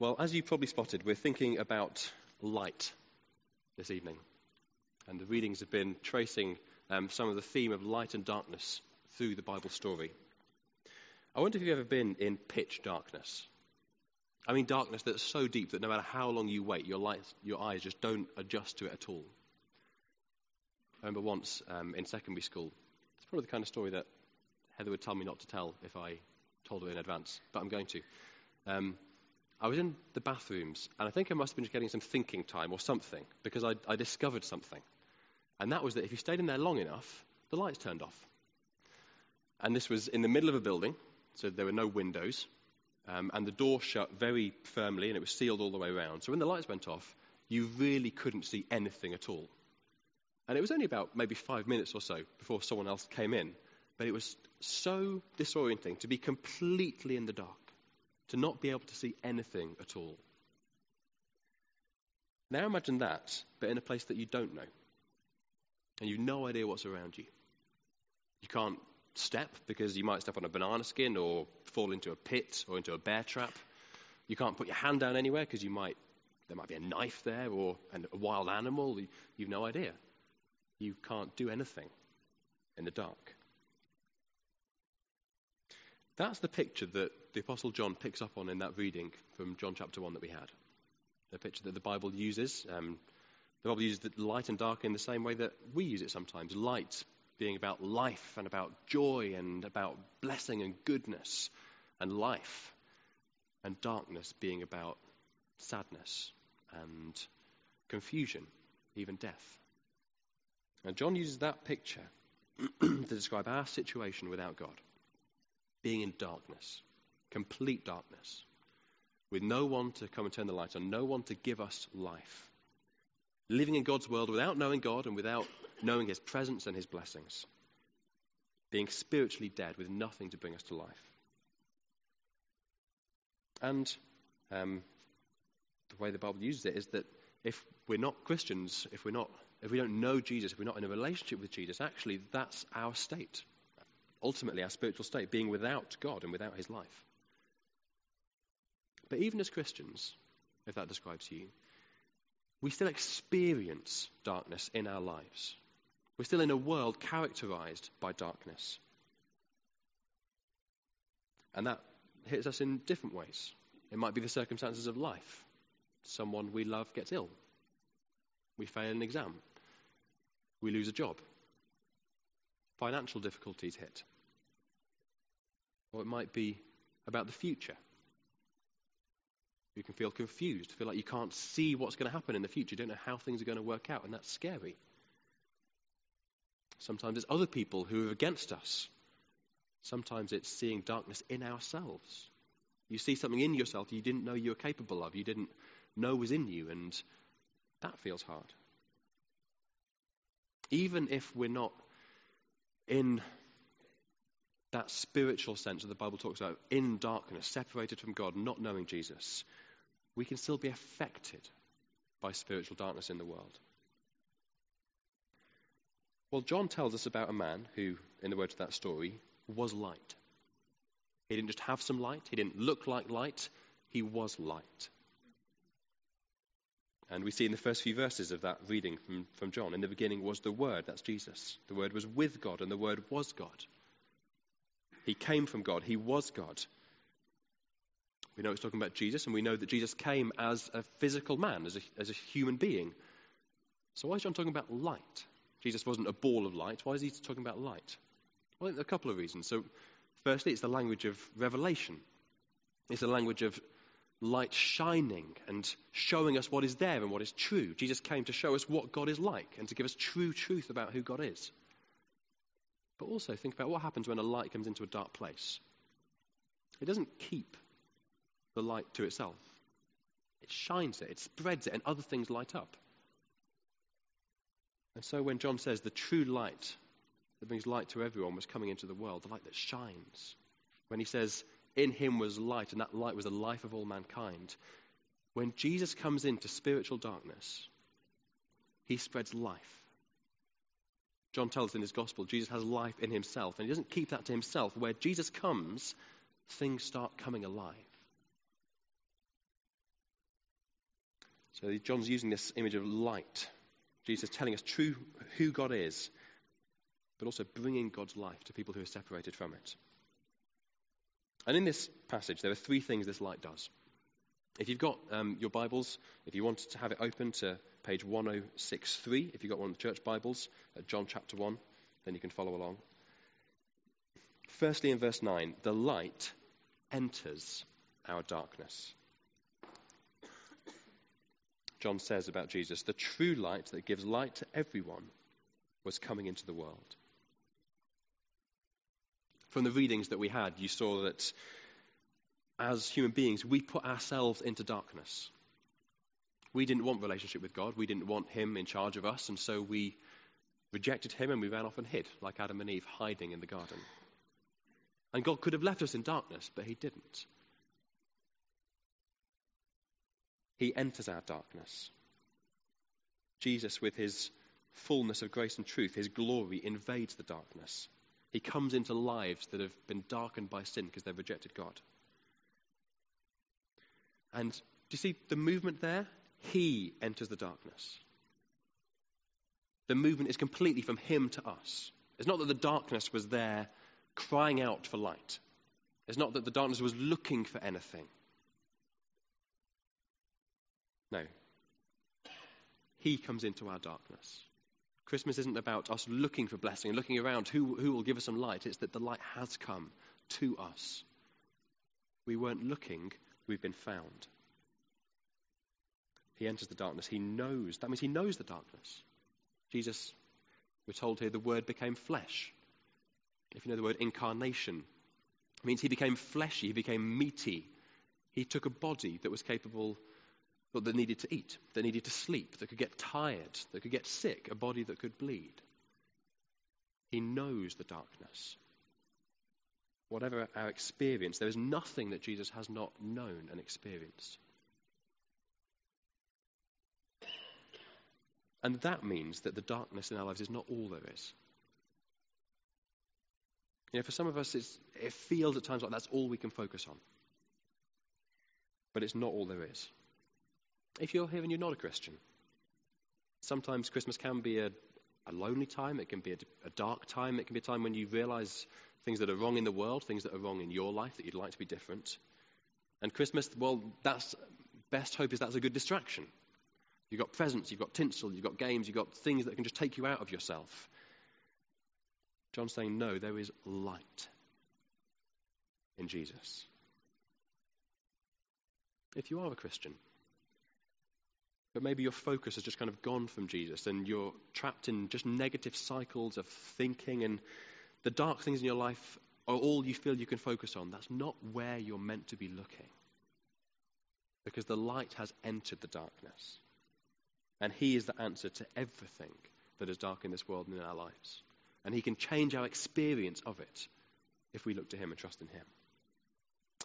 Well, as you probably spotted, we're thinking about light this evening. And the readings have been tracing um, some of the theme of light and darkness through the Bible story. I wonder if you've ever been in pitch darkness. I mean, darkness that's so deep that no matter how long you wait, your, light, your eyes just don't adjust to it at all. I remember once um, in secondary school, it's probably the kind of story that Heather would tell me not to tell if I told her in advance, but I'm going to. Um, I was in the bathrooms, and I think I must have been getting some thinking time or something, because I, I discovered something. And that was that if you stayed in there long enough, the lights turned off. And this was in the middle of a building, so there were no windows, um, and the door shut very firmly, and it was sealed all the way around. So when the lights went off, you really couldn't see anything at all. And it was only about maybe five minutes or so before someone else came in, but it was so disorienting to be completely in the dark to not be able to see anything at all. Now imagine that, but in a place that you don't know. And you've no idea what's around you. You can't step because you might step on a banana skin or fall into a pit or into a bear trap. You can't put your hand down anywhere because you might there might be a knife there or a wild animal. You've no idea. You can't do anything in the dark. That's the picture that the Apostle John picks up on in that reading from John chapter 1 that we had. The picture that the Bible uses. Um, the Bible uses light and dark in the same way that we use it sometimes. Light being about life and about joy and about blessing and goodness and life, and darkness being about sadness and confusion, even death. And John uses that picture to describe our situation without God being in darkness, complete darkness, with no one to come and turn the light on, no one to give us life. Living in God's world without knowing God and without knowing His presence and His blessings. Being spiritually dead with nothing to bring us to life. And um, the way the Bible uses it is that if we're not Christians, if we're not, if we don't know Jesus, if we're not in a relationship with Jesus, actually that's our state ultimately our spiritual state, being without God and without His life. But even as Christians, if that describes you, we still experience darkness in our lives. We're still in a world characterized by darkness. And that hits us in different ways. It might be the circumstances of life. Someone we love gets ill. We fail an exam. We lose a job financial difficulties hit. Or it might be about the future. You can feel confused, feel like you can't see what's going to happen in the future, you don't know how things are going to work out, and that's scary. Sometimes it's other people who are against us. Sometimes it's seeing darkness in ourselves. You see something in yourself you didn't know you were capable of, you didn't know was in you, and that feels hard. Even if we're not in that spiritual sense that the Bible talks about, in darkness, separated from God, not knowing Jesus, we can still be affected by spiritual darkness in the world. Well, John tells us about a man who, in the words of that story, was light. He didn't just have some light, he didn't look like light, he was light. And we see in the first few verses of that reading from, from John, in the beginning was the Word, that's Jesus. The Word was with God, and the Word was God. He came from God, He was God. We know it's talking about Jesus, and we know that Jesus came as a physical man, as a, as a human being. So why is John talking about light? Jesus wasn't a ball of light. Why is he talking about light? Well, there are a couple of reasons. So, firstly, it's the language of revelation. It's the language of light shining and showing us what is there and what is true. Jesus came to show us what God is like and to give us true truth about who God is. But also think about what happens when a light comes into a dark place. It doesn't keep the light to itself. It shines it, it spreads it, and other things light up. And so when John says the true light that brings light to everyone was coming into the world, the light that shines, when he says in him was light, and that light was the life of all mankind. When Jesus comes into spiritual darkness, he spreads life. John tells in his gospel, Jesus has life in himself, and he doesn't keep that to himself. Where Jesus comes, things start coming alive. So John's using this image of light. Jesus telling us true who God is, but also bringing God's life to people who are separated from it. And in this passage, there are three things this light does. If you've got um, your Bibles, if you want to have it open to page 1063, if you've got one of the church Bibles, at John chapter 1, then you can follow along. Firstly, in verse 9, the light enters our darkness. John says about Jesus, the true light that gives light to everyone was coming into the world. From the readings that we had, you saw that as human beings, we put ourselves into darkness. We didn't want relationship with God. We didn't want Him in charge of us, and so we rejected Him and we ran off and hid, like Adam and Eve hiding in the garden. And God could have left us in darkness, but He didn't. He enters our darkness. Jesus, with His fullness of grace and truth, His glory invades the darkness. He comes into lives that have been darkened by sin because they've rejected God. And do you see the movement there? He enters the darkness. The movement is completely from him to us. It's not that the darkness was there crying out for light. It's not that the darkness was looking for anything. No. He comes into our darkness. Christmas isn't about us looking for blessing and looking around who, who will give us some light. It's that the light has come to us. We weren't looking, we've been found. He enters the darkness. He knows. That means he knows the darkness. Jesus, we're told here, the Word became flesh. If you know the word incarnation, it means he became fleshy, he became meaty. He took a body that was capable, that they needed to eat, that needed to sleep, that could get tired, that could get sick, a body that could bleed. He knows the darkness. Whatever our experience, there is nothing that Jesus has not known and experienced. And that means that the darkness in our lives is not all there is. You know, for some of us, it feels at times like that's all we can focus on. But it's not all there is. If you're here and you're not a Christian, sometimes Christmas can be a, a lonely time, it can be a, a dark time, it can be a time when you realize things that are wrong in the world, things that are wrong in your life that you'd like to be different. And Christmas, well, that's best hope is that's a good distraction. You've got presents, you've got tinsel, you've got games, you've got things that can just take you out of yourself. John's saying, no, there is light in Jesus. If you are a Christian, but maybe your focus has just kind of gone from Jesus and you're trapped in just negative cycles of thinking and the dark things in your life are all you feel you can focus on, that's not where you're meant to be looking. Because the light has entered the darkness. And He is the answer to everything that is dark in this world and in our lives. And He can change our experience of it if we look to Him and trust in Him.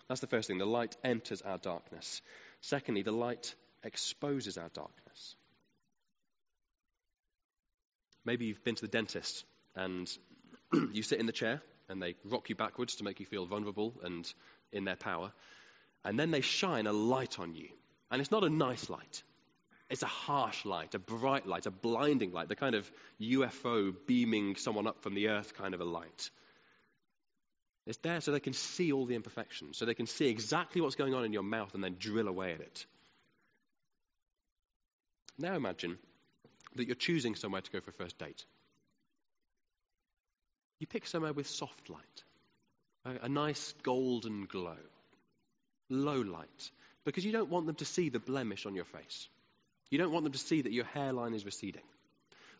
That's the first thing. The light enters our darkness. Secondly, the light exposes our darkness. Maybe you've been to the dentist and you sit in the chair and they rock you backwards to make you feel vulnerable and in their power. And then they shine a light on you. And it's not a nice light. It's a harsh light, a bright light, a blinding light, the kind of UFO beaming someone up from the earth kind of a light. It's there so they can see all the imperfections, so they can see exactly what's going on in your mouth and then drill away at it. Now imagine that you're choosing somewhere to go for a first date. You pick somewhere with soft light, a, a nice golden glow, low light, because you don't want them to see the blemish on your face. You don't want them to see that your hairline is receding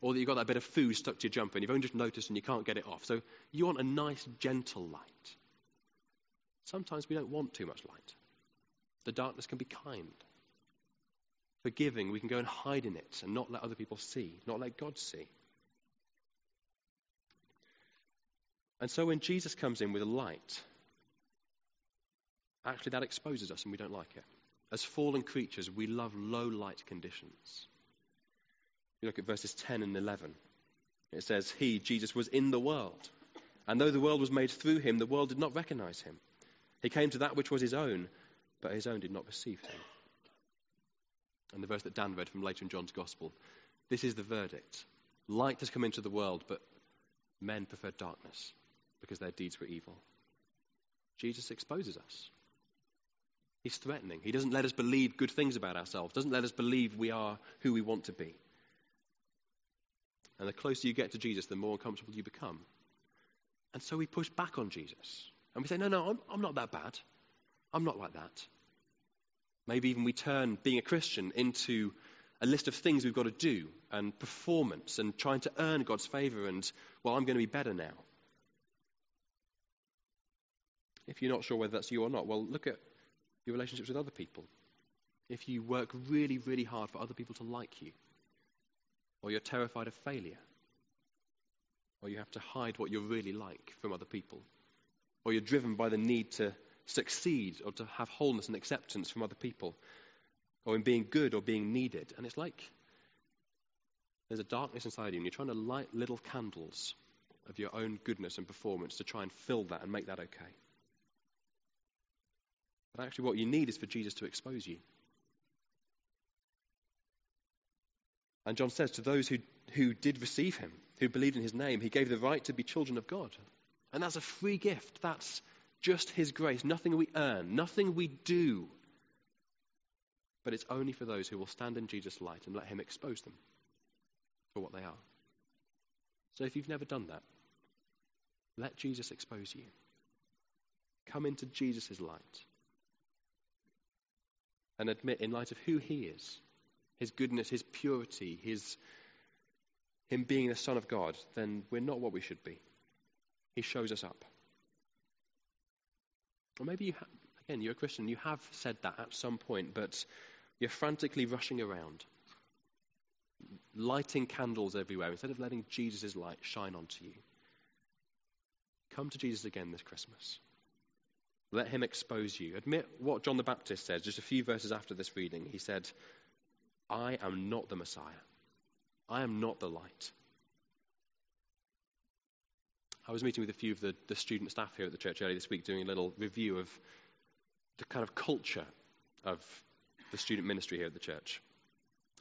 or that you've got that bit of food stuck to your jumper and you've only just noticed and you can't get it off. So you want a nice, gentle light. Sometimes we don't want too much light. The darkness can be kind, forgiving. We can go and hide in it and not let other people see, not let God see. And so when Jesus comes in with a light, actually that exposes us and we don't like it. As fallen creatures, we love low light conditions. You look at verses 10 and 11. It says, He, Jesus, was in the world. And though the world was made through him, the world did not recognize him. He came to that which was his own, but his own did not receive him. And the verse that Dan read from later in John's Gospel. This is the verdict. Light has come into the world, but men preferred darkness because their deeds were evil. Jesus exposes us. He's threatening. He doesn't let us believe good things about ourselves, doesn't let us believe we are who we want to be. And the closer you get to Jesus, the more uncomfortable you become. And so we push back on Jesus. And we say, no, no, I'm, I'm not that bad. I'm not like that. Maybe even we turn being a Christian into a list of things we've got to do and performance and trying to earn God's favor and, well, I'm going to be better now. If you're not sure whether that's you or not, well, look at your relationships with other people. If you work really, really hard for other people to like you, or you're terrified of failure, or you have to hide what you're really like from other people, or you're driven by the need to succeed or to have wholeness and acceptance from other people, or in being good or being needed. And it's like there's a darkness inside you, and you're trying to light little candles of your own goodness and performance to try and fill that and make that okay. But actually, what you need is for Jesus to expose you. And John says to those who, who did receive him, who believed in his name, he gave the right to be children of God. And that's a free gift. That's just his grace. Nothing we earn, nothing we do. But it's only for those who will stand in Jesus' light and let him expose them for what they are. So if you've never done that, let Jesus expose you. Come into Jesus' light and admit, in light of who he is, his goodness, his purity, his him being the Son of God, then we're not what we should be. He shows us up. Or maybe you, ha- again, you're a Christian, you have said that at some point, but you're frantically rushing around, lighting candles everywhere instead of letting Jesus' light shine onto you. Come to Jesus again this Christmas. Let him expose you. Admit what John the Baptist says just a few verses after this reading. He said, I am not the Messiah. I am not the light. I was meeting with a few of the, the student staff here at the church earlier this week doing a little review of the kind of culture of the student ministry here at the church.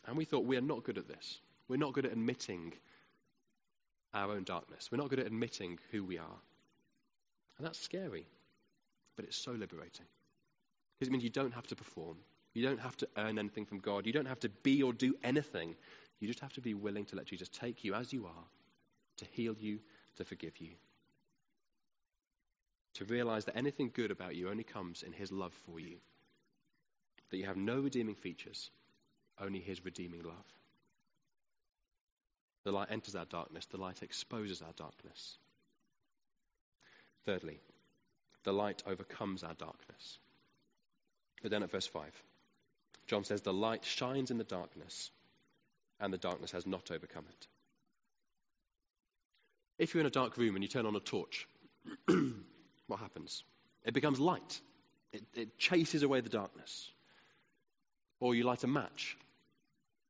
And we thought we are not good at this. We're not good at admitting our own darkness. We're not good at admitting who we are. And that's scary but it's so liberating. Because it means you don't have to perform. You don't have to earn anything from God. You don't have to be or do anything. You just have to be willing to let Jesus take you as you are, to heal you, to forgive you. To realize that anything good about you only comes in his love for you. That you have no redeeming features, only his redeeming love. The light enters our darkness, the light exposes our darkness. Thirdly, the light overcomes our darkness. But then at verse 5, John says, The light shines in the darkness, and the darkness has not overcome it. If you're in a dark room and you turn on a torch, what happens? It becomes light, it, it chases away the darkness. Or you light a match,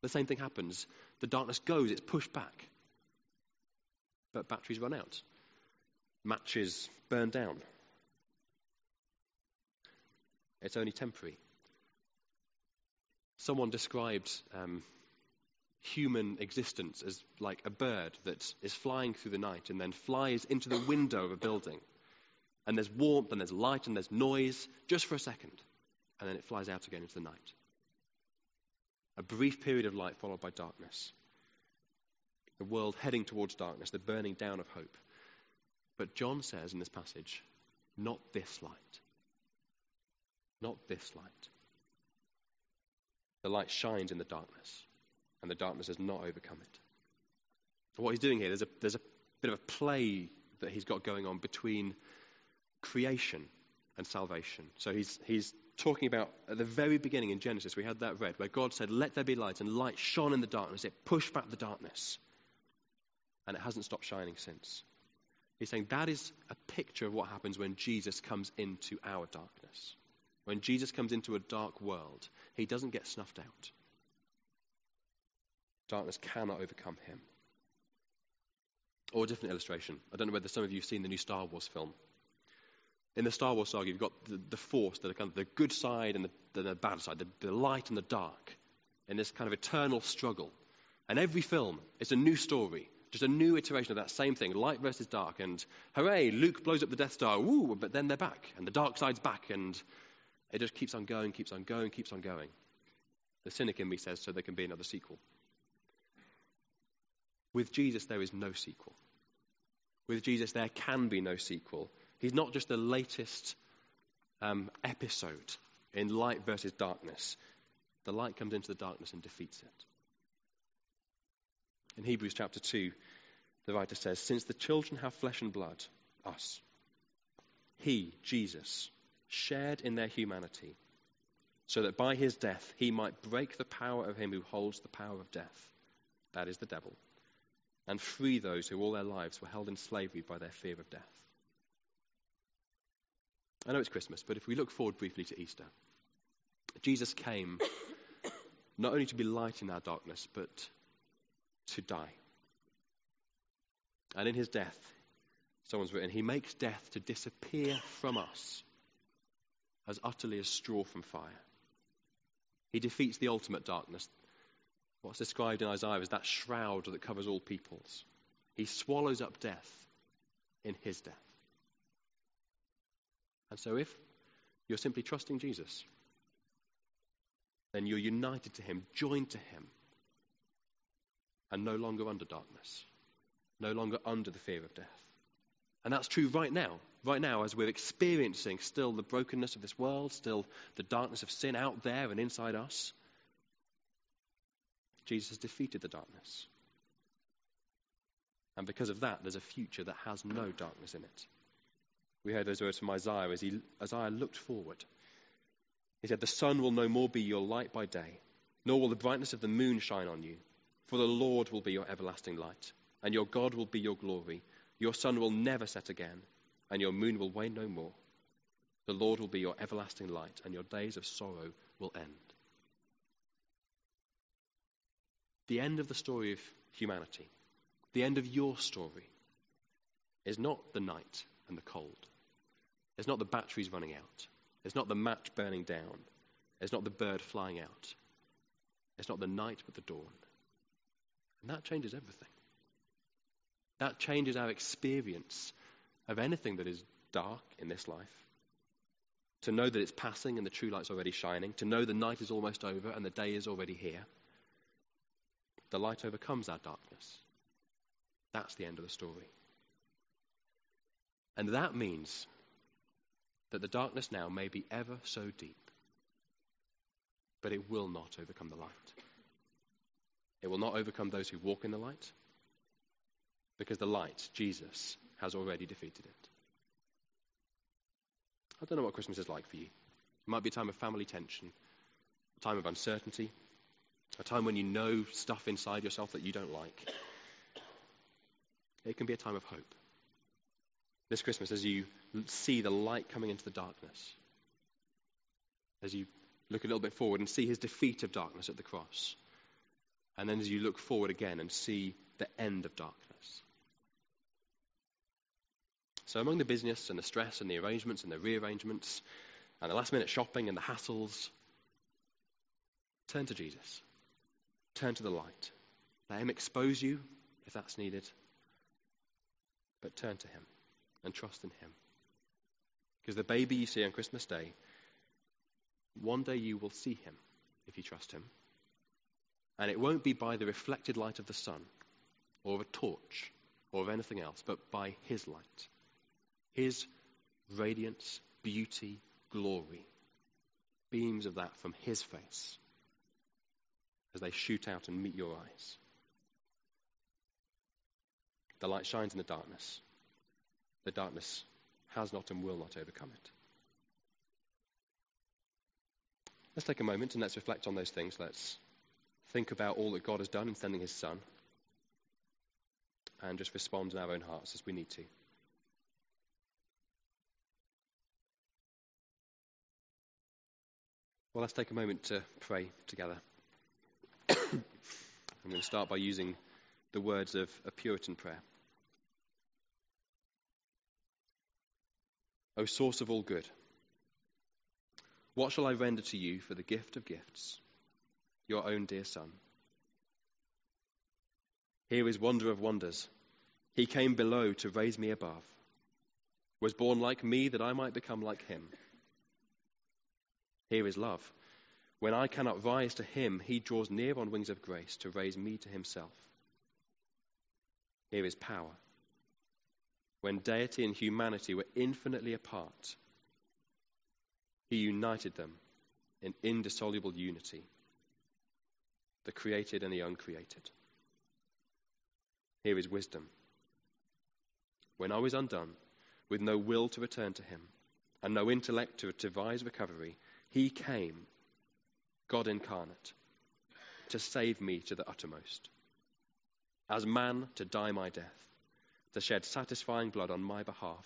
the same thing happens. The darkness goes, it's pushed back. But batteries run out, matches burn down, it's only temporary. Someone described um, human existence as like a bird that is flying through the night and then flies into the window of a building. And there's warmth and there's light and there's noise just for a second. And then it flies out again into the night. A brief period of light followed by darkness. The world heading towards darkness, the burning down of hope. But John says in this passage, not this light not this light. The light shines in the darkness, and the darkness has not overcome it. what he's doing here, there's a, there's a bit of a play that he's got going on between creation and salvation. So he's, he's talking about at the very beginning in Genesis, we had that read, where God said, Let there be light, and light shone in the darkness. It pushed back the darkness, and it hasn't stopped shining since. He's saying that is a picture of what happens when Jesus comes into our darkness. When Jesus comes into a dark world, he doesn't get snuffed out. Darkness cannot overcome him. Or a different illustration. I don't know whether some of you have seen the new Star Wars film. In the Star Wars saga, you've got the, the force, the, kind of the good side and the, the, bad side, the, the light and the dark. in this kind of eternal struggle. And every film is a new story, just a new iteration of that same thing light versus dark. And hooray, Luke blows up the Death Star, woo, but then they're back, and the dark side's back, and it just keeps on going, keeps on going, keeps on going. The cynic in me says so there can be another sequel. With Jesus, there is no sequel. With Jesus, there can be no sequel. He's not just the latest um, episode in light versus darkness. The light comes into the darkness and defeats it. In Hebrews chapter 2, the writer says, Since the children have flesh and blood, us, he, Jesus, shared in their humanity, so that by his death he might break the power of him who holds the power of death, that is the devil, and free those who all their lives were held in slavery by their fear of death. I know it's Christmas, but if we look forward briefly to Easter, Jesus came not only to be light in our darkness, but to die. And in his death, someone's written, he makes death to disappear from us as utterly as straw from fire. He defeats the ultimate darkness, what's described in Isaiah as that shroud that covers all peoples. He swallows up death in his death. And so, if you're simply trusting Jesus, then you're united to him, joined to him, and no longer under darkness, no longer under the fear of death. And that's true right now. Right now, as we're experiencing still the brokenness of this world, still the darkness of sin out there and inside us, Jesus defeated the darkness. And because of that, there's a future that has no darkness in it. We heard those words from Isaiah as he, Isaiah looked forward. He said, The sun will no more be your light by day, nor will the brightness of the moon shine on you. For the Lord will be your everlasting light, and your God will be your glory. Your sun will never set again, and your moon will wane no more. The Lord will be your everlasting light, and your days of sorrow will end. The end of the story of humanity, the end of your story, is not the night and the cold. It's not the batteries running out. It's not the match burning down. It's not the bird flying out. It's not the night but the dawn. And that changes everything. That changes our experience of anything that is dark in this life. To know that it's passing and the true light's already shining. To know the night is almost over and the day is already here. The light overcomes our darkness. That's the end of the story. And that means that the darkness now may be ever so deep, but it will not overcome the light. It will not overcome those who walk in the light because the light, Jesus, has already defeated it. I don't know what Christmas is like for you. It might be a time of family tension, a time of uncertainty, a time when you know stuff inside yourself that you don't like. It can be a time of hope. This Christmas, as you see the light coming into the darkness, as you look a little bit forward and see his defeat of darkness at the cross, and then as you look forward again and see the end of darkness. So, among the business and the stress and the arrangements and the rearrangements and the last minute shopping and the hassles, turn to Jesus. Turn to the light. Let Him expose you if that's needed. But turn to Him and trust in Him. Because the baby you see on Christmas Day, one day you will see Him if you trust Him. And it won't be by the reflected light of the sun, or of a torch, or of anything else, but by His light. His radiance, beauty, glory. Beams of that from His face as they shoot out and meet your eyes. The light shines in the darkness. The darkness has not and will not overcome it. Let's take a moment and let's reflect on those things. Let's think about all that God has done in sending his Son and just respond in our own hearts as we need to. Well, let's take a moment to pray together. I'm going to start by using the words of a Puritan prayer. O source of all good, what shall I render to you for the gift of gifts? your own dear Son. Here is wonder of wonders. He came below to raise me above, was born like me that I might become like him. Here is love. When I cannot rise to him, he draws near on wings of grace to raise me to himself. Here is power. When deity and humanity were infinitely apart, he united them in indissoluble unity the created and the uncreated. Here is wisdom. When I was undone, with no will to return to him, and no intellect to devise recovery, he came, God incarnate, to save me to the uttermost. As man, to die my death, to shed satisfying blood on my behalf,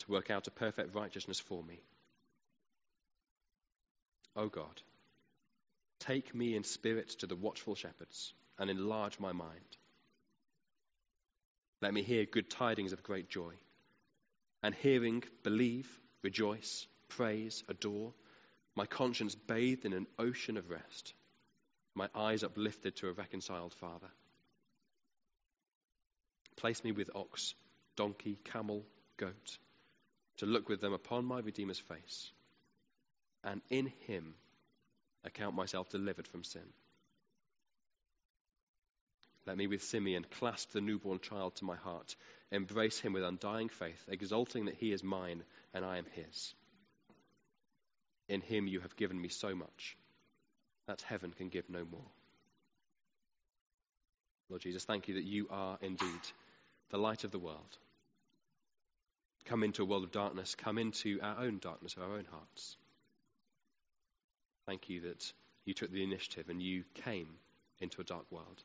to work out a perfect righteousness for me. O oh God, take me in spirit to the watchful shepherds and enlarge my mind. Let me hear good tidings of great joy, and hearing, believe, rejoice, praise, adore, my conscience bathed in an ocean of rest, my eyes uplifted to a reconciled Father. Place me with ox, donkey, camel, goat, to look with them upon my Redeemer's face and in him account myself delivered from sin. Let me with Simeon clasp the newborn child to my heart, embrace him with undying faith, exulting that he is mine and I am his. In him you have given me so much that heaven can give no more. Lord Jesus, thank you that you are indeed the light of the world. Come into a world of darkness, come into our own darkness, of our own hearts. Thank you that you took the initiative and you came into a dark world.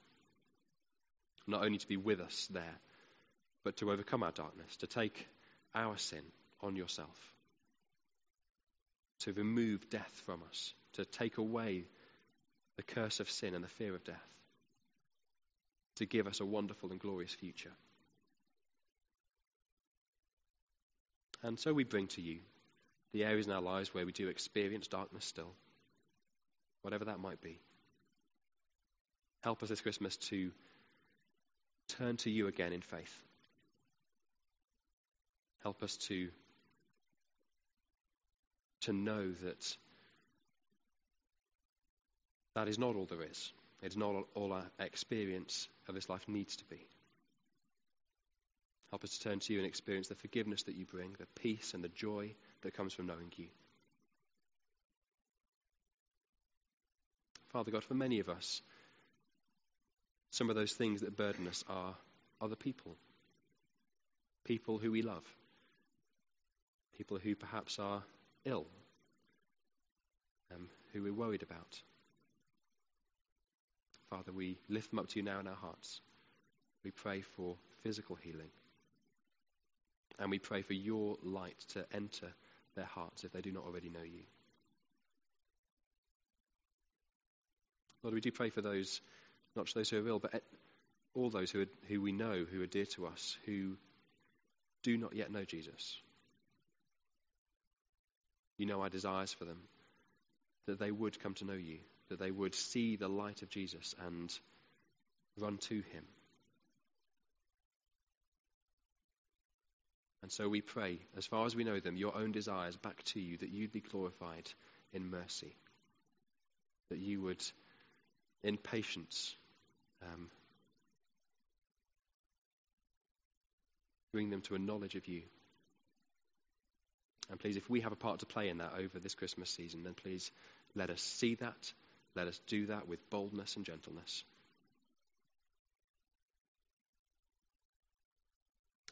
Not only to be with us there, but to overcome our darkness, to take our sin on yourself, to remove death from us, to take away the curse of sin and the fear of death, to give us a wonderful and glorious future. And so we bring to you the areas in our lives where we do experience darkness still whatever that might be. Help us this Christmas to turn to you again in faith. Help us to, to know that that is not all there is. It's not all our experience of this life needs to be. Help us to turn to you and experience the forgiveness that you bring, the peace and the joy that comes from knowing you. Father God, for many of us, some of those things that burden us are other people. People who we love. People who perhaps are ill, um, who we're worried about. Father, we lift them up to you now in our hearts. We pray for physical healing. And we pray for your light to enter their hearts if they do not already know you. Lord, we do pray for those, not just those who are ill, but all those who, are, who we know, who are dear to us, who do not yet know Jesus. You know our desires for them, that they would come to know you, that they would see the light of Jesus and run to him. And so we pray, as far as we know them, your own desires back to you, that you'd be glorified in mercy, that you would in patience. Um, bring them to a knowledge of you. And please, if we have a part to play in that over this Christmas season, then please let us see that. Let us do that with boldness and gentleness.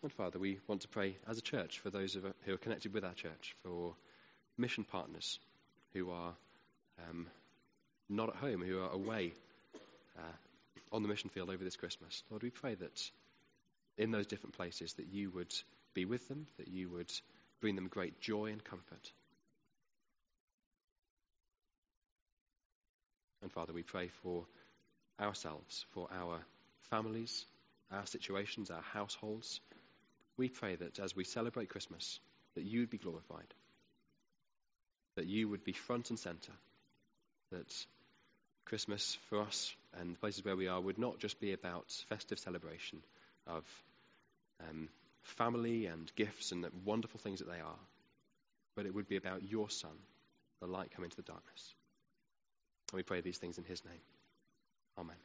And Father, we want to pray as a church for those who are connected with our church, for mission partners who are um, not at home, who are away uh, on the mission field over this Christmas. Lord, we pray that in those different places that you would be with them, that you would bring them great joy and comfort. And Father, we pray for ourselves, for our families, our situations, our households. We pray that as we celebrate Christmas, that you would be glorified, that you would be front and center, that Christmas for us and the places where we are would not just be about festive celebration of um, family and gifts and the wonderful things that they are, but it would be about your Son, the light coming into the darkness. And we pray these things in his name. Amen.